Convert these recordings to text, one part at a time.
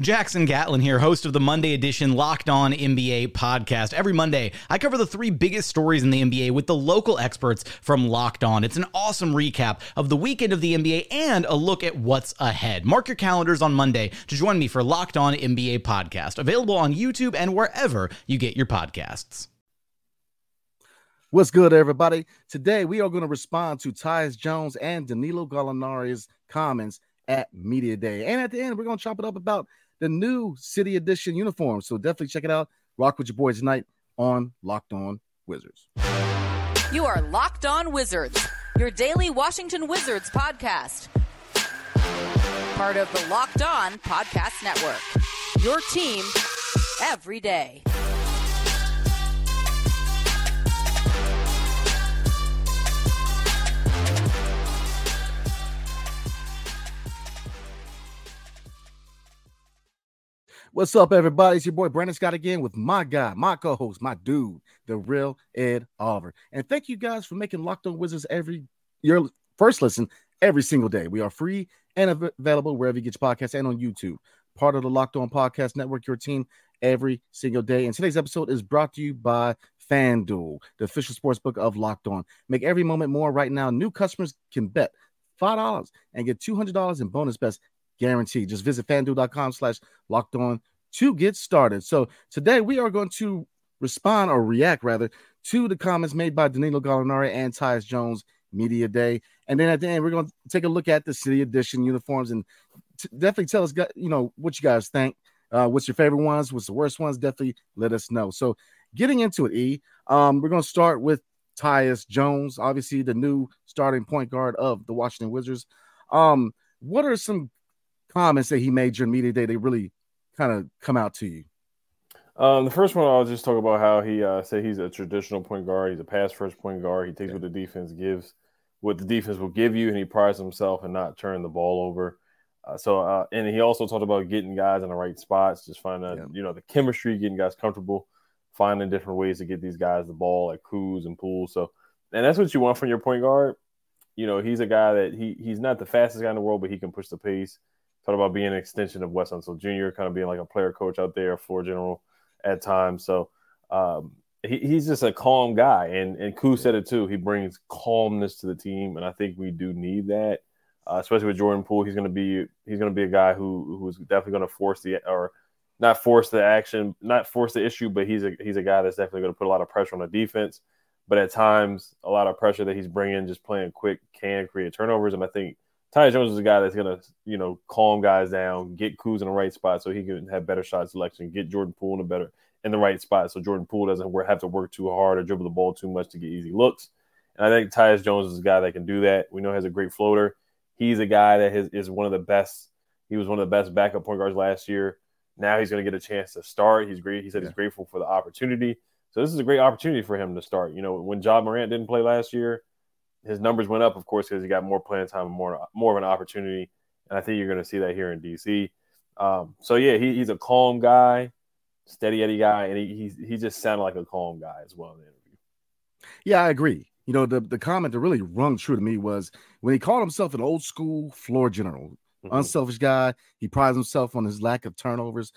Jackson Gatlin here, host of the Monday edition Locked On NBA podcast. Every Monday, I cover the three biggest stories in the NBA with the local experts from Locked On. It's an awesome recap of the weekend of the NBA and a look at what's ahead. Mark your calendars on Monday to join me for Locked On NBA podcast, available on YouTube and wherever you get your podcasts. What's good, everybody? Today we are going to respond to Tyus Jones and Danilo Gallinari's comments at Media Day. And at the end, we're going to chop it up about the new City Edition uniform. So definitely check it out. Rock with your boys tonight on Locked On Wizards. You are Locked On Wizards, your daily Washington Wizards podcast. Part of the Locked On Podcast Network. Your team every day. What's up, everybody? It's your boy Brandon Scott again with my guy, my co-host, my dude, the real Ed Oliver. And thank you guys for making Locked On Wizards every your first listen every single day. We are free and available wherever you get your podcasts and on YouTube. Part of the Locked On Podcast Network, your team every single day. And today's episode is brought to you by FanDuel, the official sports book of Locked On. Make every moment more right now. New customers can bet $5 and get $200 in bonus bets guaranteed. Just visit fanduel.com slash locked on to get started. So today we are going to respond or react rather to the comments made by Danilo Gallinari and Tyus Jones Media Day. And then at the end, we're going to take a look at the City Edition uniforms and t- definitely tell us, you know, what you guys think. Uh, what's your favorite ones? What's the worst ones? Definitely let us know. So getting into it, E, um, we're going to start with Tyus Jones, obviously the new starting point guard of the Washington Wizards. Um, what are some comments that he made during media day they really kind of come out to you? Um, the first one I'll just talk about how he uh, said he's a traditional point guard. He's a pass first point guard. He takes yeah. what the defense gives, what the defense will give you, and he prides himself and not turn the ball over. Uh, so, uh, and he also talked about getting guys in the right spots, just finding yeah. you know the chemistry, getting guys comfortable, finding different ways to get these guys the ball, like Kuz and Poole. So, and that's what you want from your point guard. You know, he's a guy that he he's not the fastest guy in the world, but he can push the pace. Talk about being an extension of Wes Unseld Jr., kind of being like a player coach out there, floor general at times. So um, he, he's just a calm guy. And and Koo said it too. He brings calmness to the team, and I think we do need that, uh, especially with Jordan Poole. He's going to be he's to be a guy who who's definitely going to force the or not force the action, not force the issue, but he's a he's a guy that's definitely going to put a lot of pressure on the defense. But at times, a lot of pressure that he's bringing, just playing quick, can create turnovers. And I think Ty Jones is a guy that's gonna, you know, calm guys down, get Kuz in the right spot so he can have better shot selection, get Jordan Poole in a better in the right spot so Jordan Poole doesn't have to work too hard or dribble the ball too much to get easy looks. And I think Tyus Jones is a guy that can do that. We know he has a great floater. He's a guy that has, is one of the best. He was one of the best backup point guards last year. Now he's going to get a chance to start. He's great. He said yeah. he's grateful for the opportunity. So this is a great opportunity for him to start. You know, when Ja Morant didn't play last year, his numbers went up, of course, because he got more playing time and more more of an opportunity. And I think you're going to see that here in DC. Um, so yeah, he, he's a calm guy, steady Eddie guy, and he he just sounded like a calm guy as well in the interview. Yeah, I agree. You know, the the comment that really rung true to me was when he called himself an old school floor general, mm-hmm. unselfish guy. He prides himself on his lack of turnovers.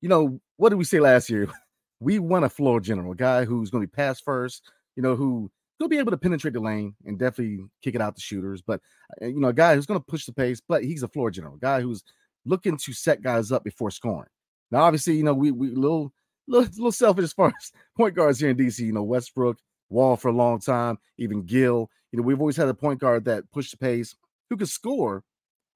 You know, what did we say last year? we want a floor general, a guy who's going to be pass first, you know, who will be able to penetrate the lane and definitely kick it out to shooters. But uh, you know, a guy who's going to push the pace, but he's a floor general, a guy who's looking to set guys up before scoring. Now, obviously, you know, we we little little, little selfish as far as point guards here in DC. You know, Westbrook, Wall for a long time, even Gill. You know, we've always had a point guard that pushed the pace, who could score,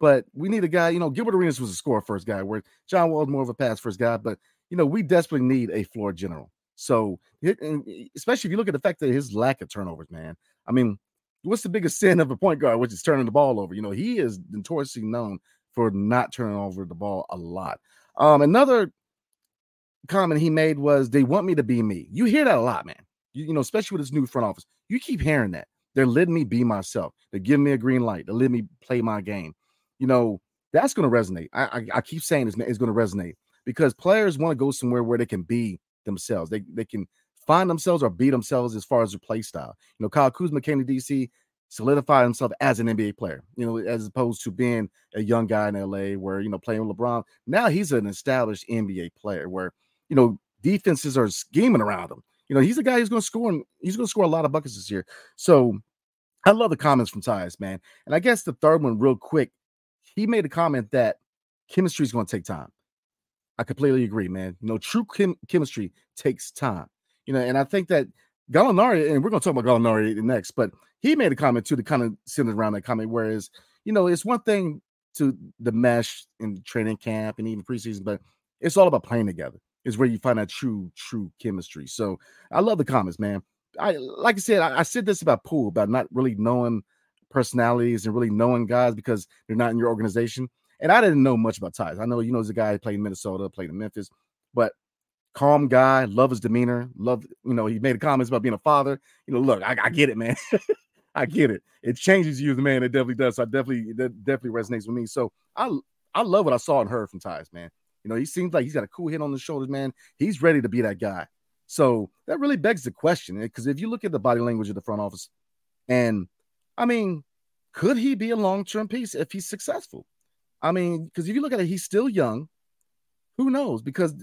but we need a guy. You know, Gilbert Arenas was a score first guy, where John Wall is more of a pass first guy. But you know, we desperately need a floor general. So, especially if you look at the fact that his lack of turnovers, man. I mean, what's the biggest sin of a point guard, which is turning the ball over? You know, he is notoriously known for not turning over the ball a lot. Um, another comment he made was, "They want me to be me." You hear that a lot, man. You, you know, especially with his new front office. You keep hearing that. They're letting me be myself. They're giving me a green light. They're letting me play my game. You know, that's going to resonate. I, I, I keep saying it's, it's going to resonate because players want to go somewhere where they can be themselves. They they can find themselves or be themselves as far as their play style. You know, Kyle Kuzma came to DC, solidified himself as an NBA player, you know, as opposed to being a young guy in LA where, you know, playing with LeBron. Now he's an established NBA player where, you know, defenses are scheming around him. You know, he's a guy who's going to score and he's going to score a lot of buckets this year. So I love the comments from Tyus, man. And I guess the third one, real quick, he made a comment that chemistry is going to take time. I completely agree, man. You know, true chem- chemistry takes time. You know, and I think that Gallinari, and we're going to talk about Gallinari next, but he made a comment too to kind of centered around that comment. Whereas, you know, it's one thing to the mesh in training camp and even preseason, but it's all about playing together. Is where you find that true, true chemistry. So I love the comments, man. I like I said, I, I said this about Poole about not really knowing personalities and really knowing guys because they're not in your organization. And I didn't know much about Tyus. I know you know he's a guy who played in Minnesota, played in Memphis, but calm guy, love his demeanor, love, you know, he made comments about being a father. You know, look, I, I get it, man. I get it. It changes you, the man. It definitely does. So I definitely that definitely resonates with me. So I I love what I saw and heard from Tyus, man. You know, he seems like he's got a cool hit on the shoulders, man. He's ready to be that guy. So that really begs the question eh, because if you look at the body language of the front office, and I mean, could he be a long term piece if he's successful? I mean, because if you look at it, he's still young. Who knows? Because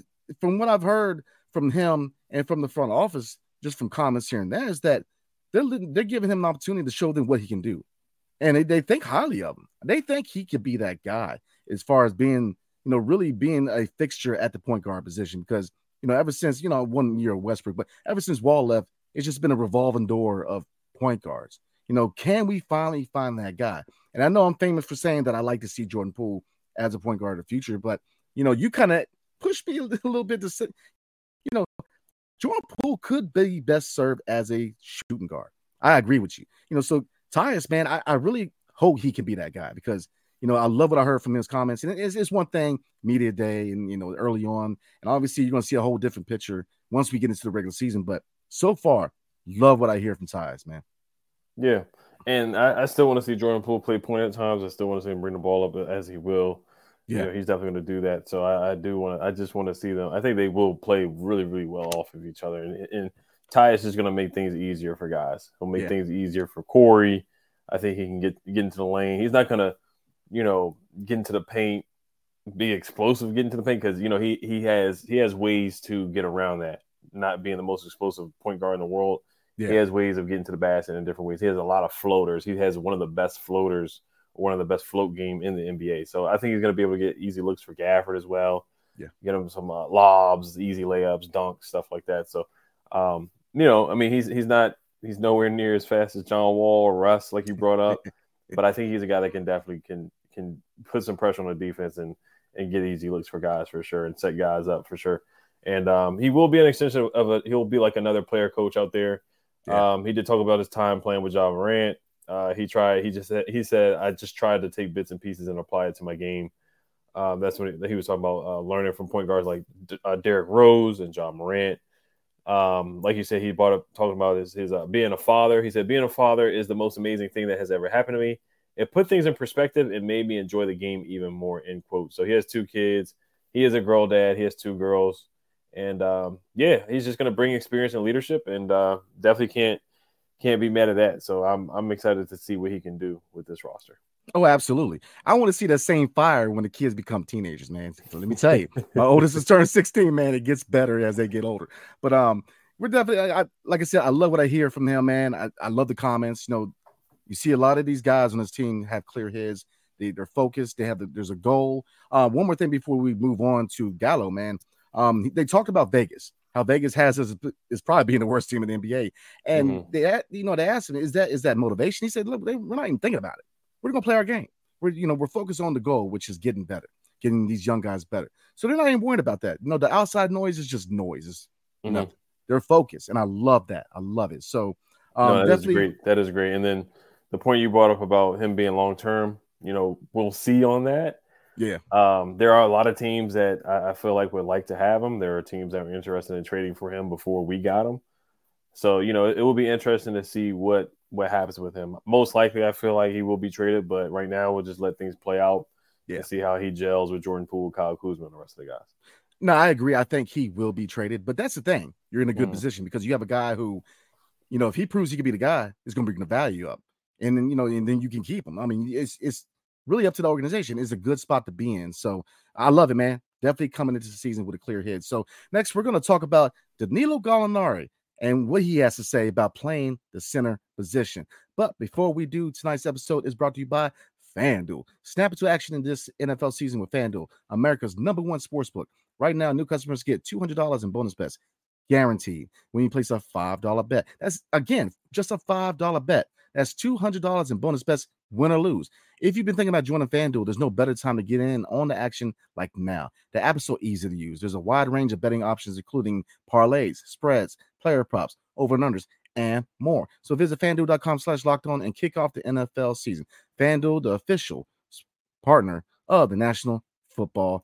from what I've heard from him and from the front office, just from comments here and there, is that they're they're giving him an opportunity to show them what he can do, and they, they think highly of him. They think he could be that guy as far as being, you know, really being a fixture at the point guard position. Because you know, ever since you know one year Westbrook, but ever since Wall left, it's just been a revolving door of point guards. You know, can we finally find that guy? And I know I'm famous for saying that I like to see Jordan Poole as a point guard of the future, but you know, you kind of push me a little bit to say, you know, Jordan Poole could be best served as a shooting guard. I agree with you. You know, so Tyus, man, I, I really hope he can be that guy because you know I love what I heard from his comments. And it's, it's one thing media day and you know early on, and obviously you're going to see a whole different picture once we get into the regular season. But so far, love what I hear from Tyus, man. Yeah, and I, I still want to see Jordan Poole play point at times. I still want to see him bring the ball up as he will. Yeah, you know, he's definitely going to do that. So I, I do want to. I just want to see them. I think they will play really, really well off of each other. And, and Tyus is going to make things easier for guys. He'll make yeah. things easier for Corey. I think he can get get into the lane. He's not going to, you know, get into the paint, be explosive, get into the paint because you know he he has he has ways to get around that. Not being the most explosive point guard in the world, yeah. he has ways of getting to the basket in different ways. He has a lot of floaters. He has one of the best floaters one of the best float game in the NBA. So I think he's going to be able to get easy looks for Gafford as well. Yeah, get him some uh, lobs, easy layups, dunks, stuff like that. So, um, you know, I mean, he's he's not he's nowhere near as fast as John Wall or Russ, like you brought up, but I think he's a guy that can definitely can can put some pressure on the defense and and get easy looks for guys for sure and set guys up for sure. And um, he will be an extension of a he'll be like another player coach out there. Yeah. Um, he did talk about his time playing with Ja Morant. Uh, he tried. He just said. He said, "I just tried to take bits and pieces and apply it to my game." Um, that's when he, he, was talking about uh, learning from point guards like uh, Derrick Rose and Ja Morant. Um, like you said, he brought up talking about his, his uh, being a father. He said, "Being a father is the most amazing thing that has ever happened to me. It put things in perspective. It made me enjoy the game even more." End quote. So he has two kids. He is a girl dad. He has two girls, and um, yeah, he's just going to bring experience and leadership, and uh, definitely can't can't be mad at that. So I'm I'm excited to see what he can do with this roster. Oh, absolutely. I want to see that same fire when the kids become teenagers, man. So let me tell you, my oldest is turning 16, man. It gets better as they get older. But um, we're definitely I, like I said, I love what I hear from him, man. I, I love the comments. You know, you see a lot of these guys on this team have clear heads. They, they're focused. They have the, there's a goal. Uh, one more thing before we move on to Gallo, man. Um, they talked about Vegas, how Vegas has is, is probably being the worst team in the NBA, and mm-hmm. they, you know, they asked him, "Is that is that motivation?" He said, "Look, they, we're not even thinking about it. We're gonna play our game. We're you know we're focused on the goal, which is getting better, getting these young guys better. So they're not even worried about that. You know, the outside noise is just noise. It's, you mm-hmm. know, they're focused, and I love that. I love it. So um, no, that is great. That is great. And then the point you brought up about him being long term, you know, we'll see on that. Yeah. Um, there are a lot of teams that I, I, feel like would like to have him. There are teams that are interested in trading for him before we got him. So you know, it, it will be interesting to see what what happens with him. Most likely, I feel like he will be traded, but right now we'll just let things play out yeah. and see how he gels with Jordan Poole, Kyle Kuzma, and the rest of the guys. No, I agree. I think he will be traded, but that's the thing. You're in a good mm. position because you have a guy who, you know, if he proves he can be the guy, it's going to bring the value up, and then you know, and then you can keep him. I mean, it's it's really up to the organization. is a good spot to be in. So I love it, man. Definitely coming into the season with a clear head. So next, we're going to talk about Danilo Gallinari and what he has to say about playing the center position. But before we do, tonight's episode is brought to you by FanDuel. Snap into action in this NFL season with FanDuel, America's number one sports book. Right now, new customers get $200 in bonus bets guaranteed when you place a $5 bet. That's again just a $5 bet. That's $200 in bonus bets, win or lose. If you've been thinking about joining FanDuel, there's no better time to get in on the action like now. The app is so easy to use. There's a wide range of betting options, including parlays, spreads, player props, over and unders, and more. So visit fanduel.com slash on and kick off the NFL season. FanDuel, the official partner of the National Football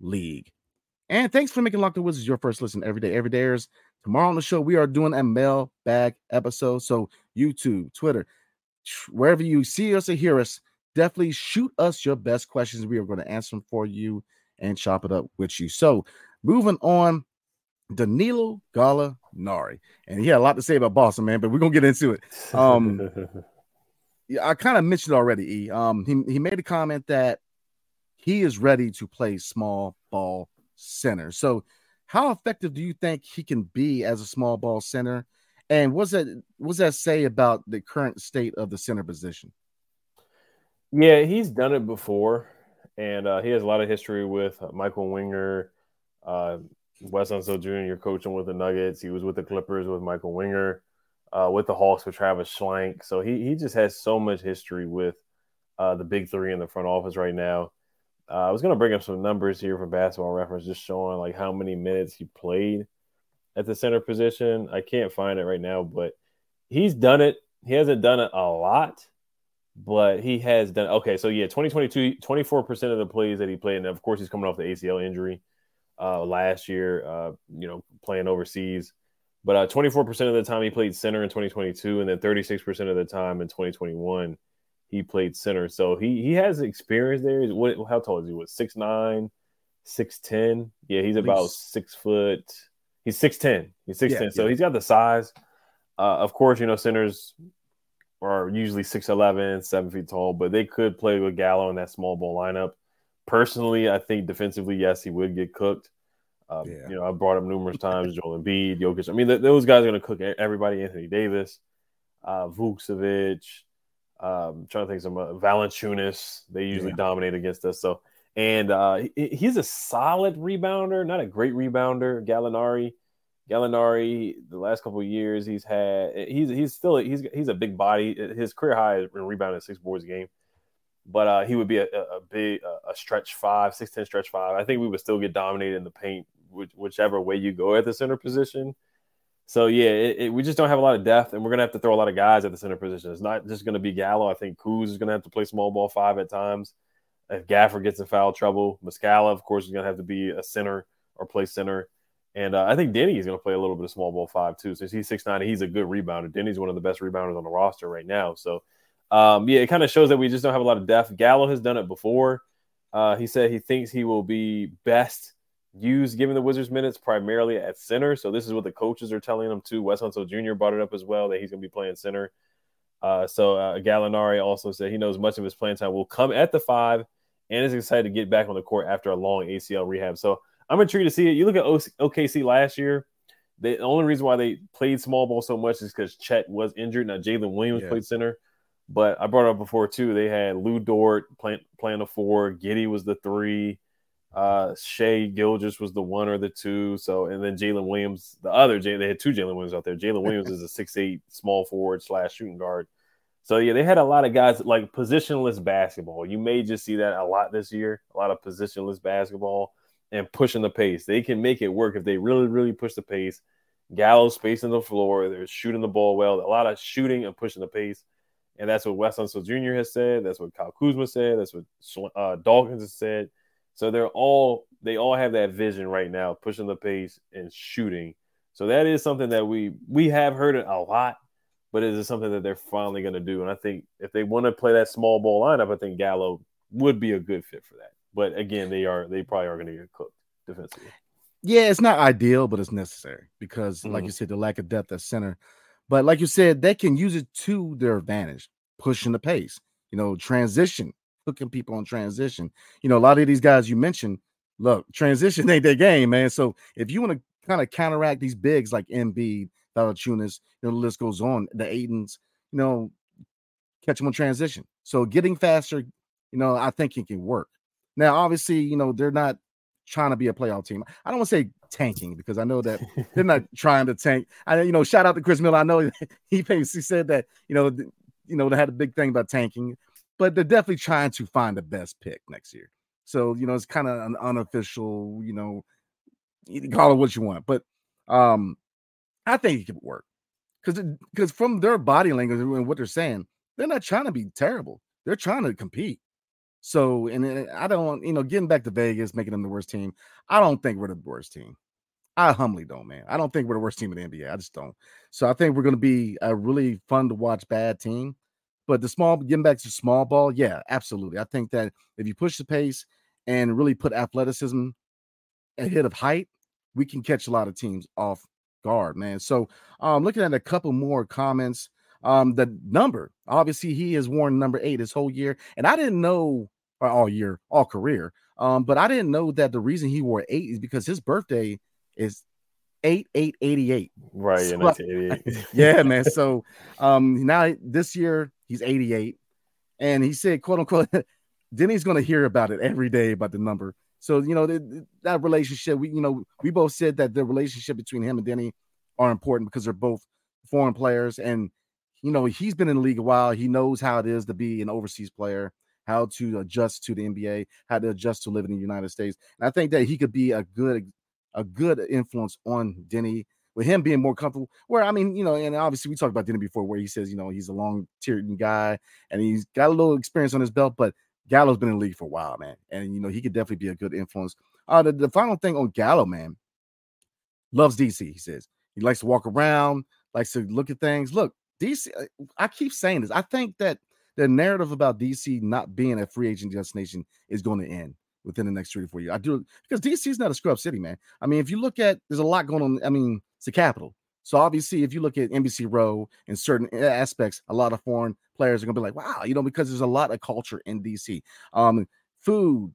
League. And thanks for making Locked On Wizards your first listen every day. Every day airs tomorrow on the show. We are doing a mailbag episode. So YouTube, Twitter, wherever you see us or hear us, definitely shoot us your best questions. We are going to answer them for you and chop it up with you. So moving on, Danilo Gallinari, and he had a lot to say about Boston, man. But we're gonna get into it. Um, yeah, I kind of mentioned already. E. Um, he he made a comment that he is ready to play small ball center. So, how effective do you think he can be as a small ball center? And what's that what's that say about the current state of the center position? Yeah, he's done it before, and uh, he has a lot of history with uh, Michael Winger, uh, Wes Unseld Jr. coaching with the Nuggets. He was with the Clippers with Michael Winger, uh, with the Hawks with Travis Schlenk. So he he just has so much history with uh, the big three in the front office right now. Uh, I was going to bring up some numbers here from Basketball Reference, just showing like how many minutes he played at the center position. I can't find it right now, but he's done it. He hasn't done it a lot, but he has done. Okay, so yeah, 2022, 24% of the plays that he played, and of course he's coming off the ACL injury uh, last year. Uh, you know, playing overseas, but uh, 24% of the time he played center in 2022, and then 36% of the time in 2021 he played center. So he he has experience there. What how tall is he? What six nine, six ten? Yeah, he's about six foot. He's six ten. He's six ten. Yeah, so yeah. he's got the size. Uh, of course, you know centers are usually 6'11, 7 feet tall, but they could play with Gallo in that small ball lineup. Personally, I think defensively, yes, he would get cooked. Um, yeah. You know, I brought up numerous times Joel Embiid, Jokic. I mean, th- those guys are going to cook everybody. Anthony Davis, uh, Vucevic, um, trying to think of some uh, Valanciunas. They usually yeah. dominate against us. So, and uh, he, he's a solid rebounder, not a great rebounder. Gallinari, Gallinari, the last couple of years he's had, he's he's still he's he's a big body. His career high is rebounding six boards a game, but uh, he would be a, a big a stretch five, six ten stretch five. I think we would still get dominated in the paint, which, whichever way you go at the center position. So yeah, it, it, we just don't have a lot of depth, and we're gonna have to throw a lot of guys at the center position. It's not just gonna be Gallo. I think Kuz is gonna have to play small ball five at times. If Gafford gets in foul trouble, Muscala, of course, is gonna have to be a center or play center. And uh, I think Deni is going to play a little bit of small ball five too. Since he's six nine, he's a good rebounder. Deni's one of the best rebounders on the roster right now. So, um, yeah, it kind of shows that we just don't have a lot of depth. Gallo has done it before. Uh, he said he thinks he will be best used given the Wizards minutes primarily at center. So this is what the coaches are telling him too. Wes Unseld Jr. brought it up as well that he's going to be playing center. Uh, so uh, Gallinari also said he knows much of his playing time will come at the five and is excited to get back on the court after a long ACL rehab. So I'm intrigued to see it. You look at OKC last year. the only reason why they played small ball so much is because Chet was injured. Now Jalen Williams yeah. played center, but I brought it up before too. They had Lu Dort playing playing the four. Giddey was the three. Uh, Shai Gilgeous was the one or the two. So and then Jalen Williams, the other. They had two Jalen Williams out there. Jalen Williams is a six eight small forward slash shooting guard. So yeah, they had a lot of guys like positionless basketball. You may just see that a lot this year. A lot of positionless basketball and pushing the pace. They can make it work if they really, really push the pace. Gallo's spacing the floor. They're shooting the ball well. A lot of shooting and pushing the pace. And that's what Wes Unseld Jr. has said. That's what Kyle Kuzma said. That's what uh, Dawkins has said. So they're all they all have that vision right now, pushing the pace and shooting. So that is something that we we have heard it a lot, but it is something that they're finally going to do. And I think if they want to play that small ball lineup, I think Gallo would be a good fit for that. But again, they are they probably are going to get cooked defensively. Yeah, it's not ideal, but it's necessary because, mm-hmm. like you said, the lack of depth at center. But like you said, they can use it to their advantage, pushing the pace. You know, transition, hooking people on transition. You know, a lot of these guys you mentioned, look, transition ain't their game, man. So if you want to kind of counteract these bigs like Embiid, Valanciunas, you know, the list goes on, the Aytons, you know, catch them on transition. So getting faster, you know, I think it can work. Now, obviously, you know, they're not trying to be a playoff team. I don't want to say tanking because I know that they're not trying to tank. I you know, shout out to Chris Miller. I know he basically said that, you know, you know, they had a big thing about tanking, but they're definitely trying to find the best pick next year. So, you know, it's kind of an unofficial, you know, you call it what you want. But um I think it could work. Because because from their body language and what they're saying, they're not trying to be terrible. They're trying to compete. So, and I don't, you know, getting back to Vegas, making them the worst team. I don't think we're the worst team. I humbly don't, man. I don't think we're the worst team in the NBA. I just don't. So I think we're going to be a really fun to watch bad team. But the small, getting back to small ball, yeah, absolutely. I think that if you push the pace and really put athleticism ahead of height, we can catch a lot of teams off guard, man. So, um, looking at a couple more comments. Um, the number, obviously, he has worn number eight his whole year, and I didn't know all year, all career. Um, but I didn't know that the reason he wore eight is because his birthday is eight eight eighty eight. Right, so, 1988. yeah, man. So um now this year he's 88, and he said, quote unquote, Deni's gonna hear about it every day about the number. So you know that, that relationship, we you know we both said that the relationship between him and Deni are important because they're both foreign players, and you know, he's been in the league a while. He knows how it is to be an overseas player, how to adjust to the NBA, how to adjust to living in the United States. And I think that he could be a good, a good influence on Deni with him being more comfortable. Where I mean, you know, and obviously we talked about Deni before, where he says, you know, he's a long tiered guy and he's got a little experience on his belt, but Gallo's been in the league for a while, man. And you know, he could definitely be a good influence. Uh the, the final thing on Gallo, man, loves DC, he says. He likes to walk around, likes to look at things. Look, DC, uh, I keep saying this. I think that the narrative about DC not being a free agent destination is going to end within the next three to four years. I do because DC is not a scrub city, man. I mean, if you look at, there's a lot going on. I mean, it's the capital. So obviously, if you look at Embassy Row in certain aspects, a lot of foreign players are to be like, "Wow," you know, because there's a lot of culture in DC. Um, food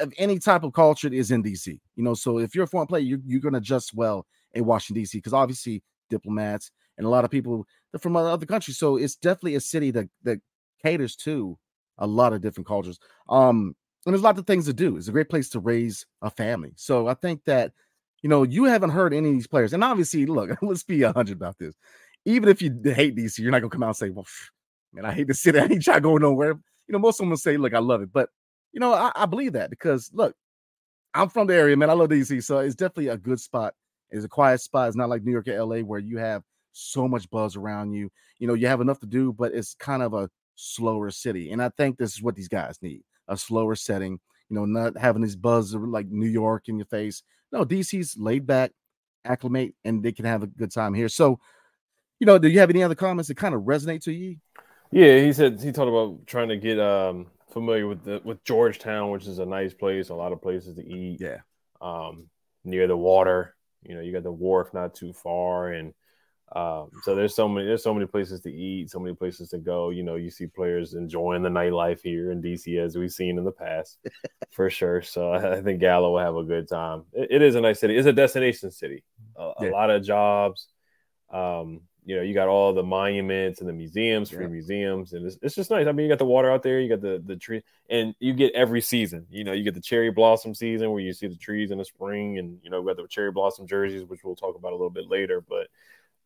of any type of culture is in DC. You know, so if you're a foreign player, you're, you're to adjust well in Washington DC because obviously diplomats and a lot of people they're from other countries. So it's definitely a city that that caters to a lot of different cultures. Um, and there's a lot of things to do. It's a great place to raise a family. So I think that you know you haven't heard any of these players, and obviously, look, let's be a hundred about this. Even if you hate DC, you're not gonna come out and say, "Well, man, I hate the city. I ain't trying to go nowhere." You know, most of them will say, "Look, I love it," but you know, I, I believe that because look, I'm from the area, man. I love DC, so it's definitely a good spot It's a quiet spot. It's not like New York or LA where you have so much buzz around you. You know, you have enough to do, but it's kind of a slower city. And I think this is what these guys need a slower setting, you know, not having this buzz like New York in your face. No, DC's laid back, acclimate, and they can have a good time here. So, you know, do you have any other comments that kind of resonate to you? Yeah, he said he talked about trying to get um familiar with the with Georgetown, which is a nice place, a lot of places to eat. Yeah. Um, near the water. You know, you got the wharf not too far, and um, so there's so many there's so many places to eat, so many places to go. You know, you see players enjoying the nightlife here in DC as we've seen in the past, for sure. So I, think Gallo will have a good time. it, it is a nice city. It's a destination city. A, yeah. a lot of jobs. Um, you know, you got all the monuments and the museums, free yeah. museums, and it's, it's just nice. I mean, you got the water out there, you got the the tree, and you get every season. You know, you get the cherry blossom season where you see the trees in the spring, and you know, we got the cherry blossom jerseys, which we'll talk about a little bit later. But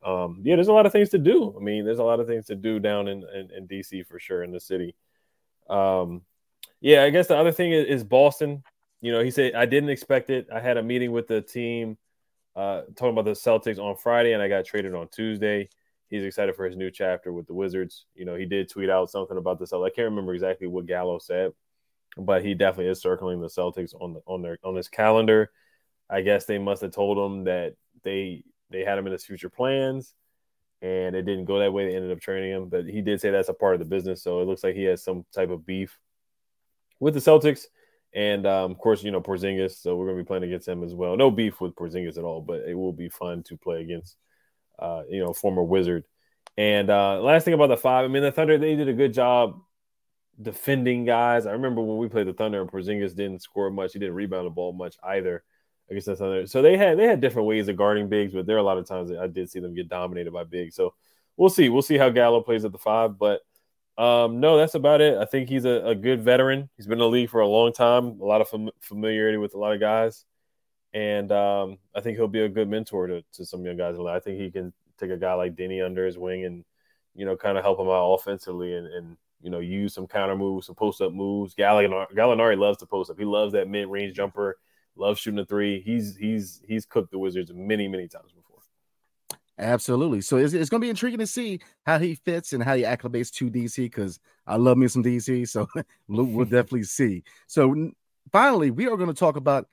um, yeah, there's a lot of things to do. I mean, there's a lot of things to do down in in, in DC for sure in the city. Um, yeah, I guess the other thing is, is Boston. You know, he said I didn't expect it. I had a meeting with the team uh, talking about the Celtics on Friday, and I got traded on Tuesday. He's excited for his new chapter with the Wizards. You know, he did tweet out something about the Celtics. I can't remember exactly what Gallo said, but he definitely is circling the Celtics on the, on their on his calendar. I guess they must have told him that they they had him in his future plans, and it didn't go that way. They ended up trading him, but he did say that's a part of the business. So it looks like he has some type of beef with the Celtics. And um, of course, you know Porzingis, so we're going to be playing against him as well. No beef with Porzingis at all, but it will be fun to play against, uh, you know, former Wizard. And uh, last thing about the five, I mean, the Thunder they did a good job defending guys. I remember when we played the Thunder and Porzingis didn't score much. He didn't rebound the ball much either against the Thunder. So they had they had different ways of guarding bigs, but there are a lot of times I did see them get dominated by bigs. So we'll see. We'll see how Gallo plays at the five, but um, no, that's about it. I think he's a, a, good veteran. He's been in the league for a long time, a lot of fam- familiarity with a lot of guys. And um, I think he'll be a good mentor to, to some young guys. I think he can take a guy like Deni under his wing and, you know, kind of help him out offensively and, and you know, use some counter moves, some post up moves. Gallinari, Gallinari loves to post up. He loves that mid range jumper, loves shooting a three. He's he's he's cooked the Wizards many, many times before. Absolutely. So it's, it's going to be intriguing to see how he fits and how he acclimates to DC because I love me some DC. So we'll definitely see. So finally, we are going to talk about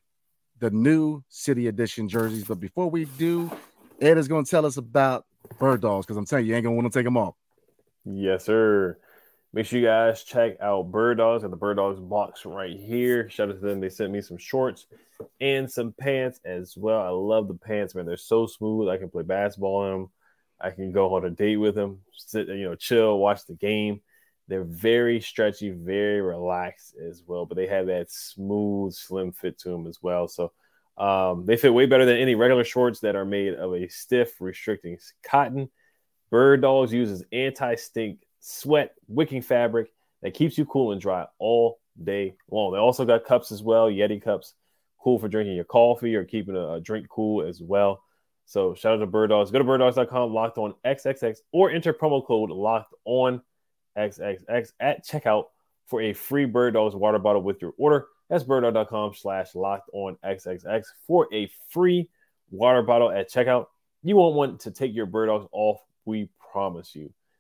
the new City Edition jerseys. But before we do, Ed is going to tell us about bird dogs because I'm telling you, you ain't going to want to take them off. Yes, sir. Make sure you guys check out Bird Dogs at the Bird Dogs box right here. Shout out to them. They sent me some shorts and some pants as well. I love the pants, man. They're so smooth. I can play basketball in them. I can go on a date with them, sit, you know, chill, watch the game. They're very stretchy, very relaxed as well, but they have that smooth, slim fit to them as well. So um, they fit way better than any regular shorts that are made of a stiff, restricting cotton. Bird Dogs uses anti-stink sweat wicking fabric that keeps you cool and dry all day long. They also got cups as well, Yeti cups, cool for drinking your coffee or keeping a, a drink cool as well. So shout out to Bird Dogs. Go to birddogs.com, locked on XXX, or enter promo code locked on XXX at checkout for a free Bird Dogs water bottle with your order. That's birddog.com slash locked on XXX for a free water bottle at checkout. You won't want to take your Bird Dogs off, we promise you.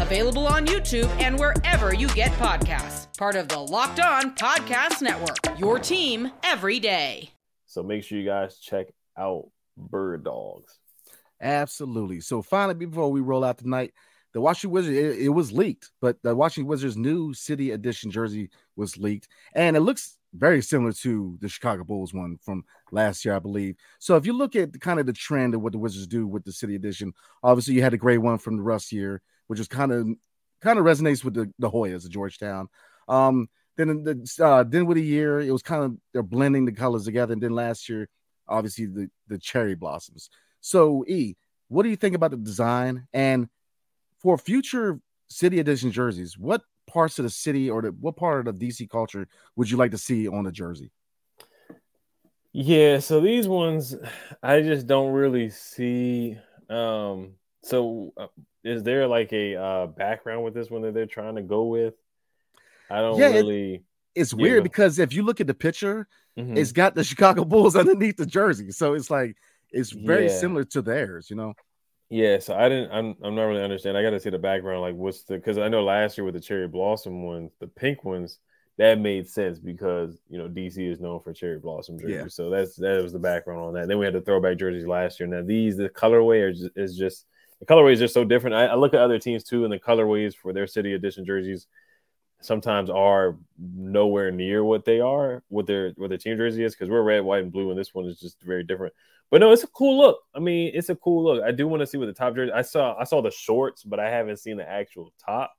available on YouTube and wherever you get podcasts part of the Locked On Podcast Network. Your team every day. So make sure you guys check out Bird Dogs. Absolutely. So finally, before we roll out tonight, the Washington Wizards, it, it, was leaked, but the Washington Wizards new city edition jersey was leaked, and it looks very similar to the Chicago Bulls one from last year, I believe. So if you look at the, kind of the trend of what the Wizards do with the city edition, obviously you had a great one from the Russ year, which is kind of kind of resonates with the, the Hoyas of Georgetown. Um, then the uh, Dinwiddie year, it was kind of they're blending the colors together. And then last year, obviously the the cherry blossoms. So E, what do you think about the design and for future city edition jerseys? What parts of the city or the, what part of the DC culture would you like to see on the jersey? Yeah, so these ones I just don't really see. Um, so uh, is there like a uh, background with this one that they're trying to go with? I don't Yeah, it- really. It's weird go- because if you look at the picture, Mhm. it's got the Chicago Bulls underneath the jersey. So it's like it's very Yeah. similar to theirs, you know. Yeah, so I didn't. I'm. I'm not really understand. I got to see the background. Like, what's the? Because I know last year with the cherry blossom ones, the pink ones, that made sense because you know DC is known for cherry blossom jerseys. Yeah. So that's that was the background on that. Then we had the throwback jerseys last year. Now these, the colorway are just, is just the colorway is just so different. I, I look at other teams too, and the colorways for their city edition jerseys sometimes are nowhere near what they are, what their what their team jersey is, because we're red, white, and blue, and this one is just very different. But no, it's a cool look. I mean, it's a cool look. I do want to see what the top jersey. I saw I saw the shorts, but I haven't seen the actual top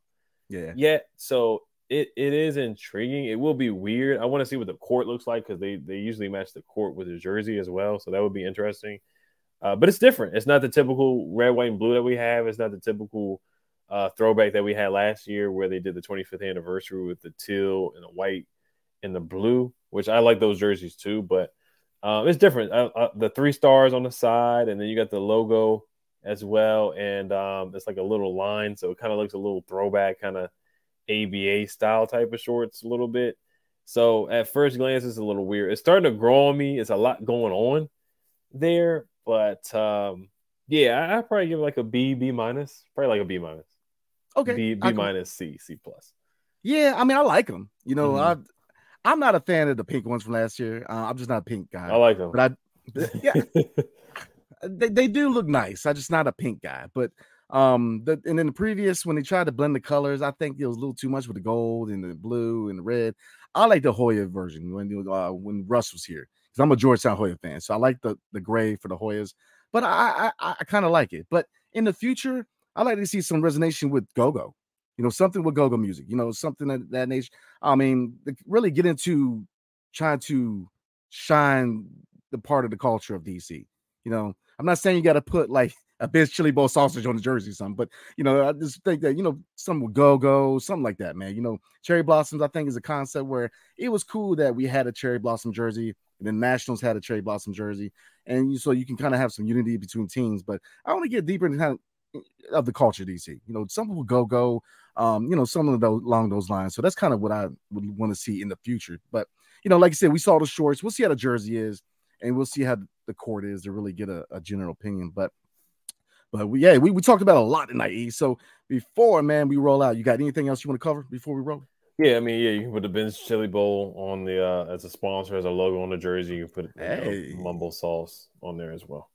Yeah. yet. So it, it is intriguing. It will be weird. I want to see what the court looks like because they they usually match the court with the jersey as well. So that would be interesting. Uh, but it's different. It's not the typical red, white, and blue that we have. It's not the typical uh, throwback that we had last year where they did the 25th anniversary with the teal and the white and the blue, which I like those jerseys too. But um, it's different. Uh, uh, the three stars on the side, and then you got the logo as well, and um, it's like a little line, so it kind of looks a little throwback, kind of ABA style type of shorts, a little bit. So at first glance, it's a little weird. It's starting to grow on me. It's a lot going on there, but um, yeah, I I probably give it like a B, B minus, probably like a B minus, Okay. B, can- minus, C, C plus. Yeah, I mean, I like them. You know, Mhm. I I'm not a fan of the pink ones from last year. Uh, I'm just not a pink guy. I like them. but I, but yeah, they, they do look nice. I'm just not a pink guy. But um, the, and in the previous when they tried to blend the colors, I think it was a little too much with the gold and the blue and the red. I like the Hoya version when uh, when Russ was here because I'm a Georgetown Hoya fan, so I like the the gray for the Hoyas. But I I, I kind of like it. But in the future, I like to see some resonation with go go. You know, something with go go music. You know, something that that nature. I mean, really get into trying to shine the part of the culture of DC. You know, I'm not saying you got to put like a Ben's chili bowl sausage on the jersey or something, but you know, I just think that you know, some with go go, something like that, man. You know, cherry blossoms, I think, is a concept where it was cool that we had a cherry blossom jersey, and the Nationals had a cherry blossom jersey, and you, so you can kind of have some unity between teams. But I want to get deeper into kind of of the culture, DC. You know, some people go go, um, you know, some of those along those lines. So that's kind of what I would want to see in the future. But you know, like I said, we saw the shorts. We'll see how the jersey is, and we'll see how the court is to really get a, a general opinion. But but we, yeah, we, we talked about a lot tonight, E. So before man, we roll out, you got anything else you want to cover before we roll? Yeah, I mean, yeah, you can put the Ben's Chili Bowl on the uh, as a sponsor, as a logo on the jersey. You can put you know, Mumbo Sauce on there as well.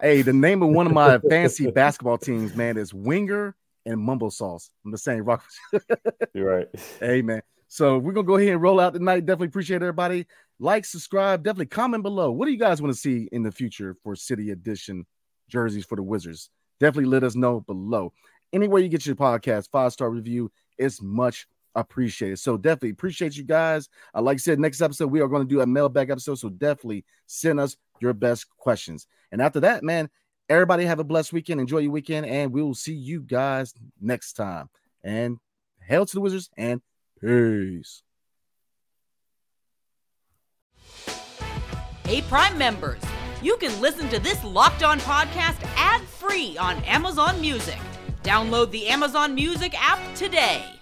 Hey, the name of one of my fancy basketball teams, man, is Winger and Mumbo Sauce. I'm the same rock. You're right. Hey, man. So we're gonna go ahead and roll out tonight. Definitely appreciate everybody. Like, subscribe, definitely comment below. What do you guys want to see in the future for City Edition jerseys for the Wizards? Definitely let us know below. Anywhere you get your podcast, five star review is much appreciated. So definitely appreciate you guys. Uh, like I said, next episode we are going to do a mailbag episode. So definitely send us your best questions. And after that, man, everybody have a blessed weekend. Enjoy your weekend, and we will see you guys next time. And hail to the Wizards and peace. Hey, Prime members, you can listen to this Locked On podcast ad free on Amazon Music. Download the Amazon Music app today.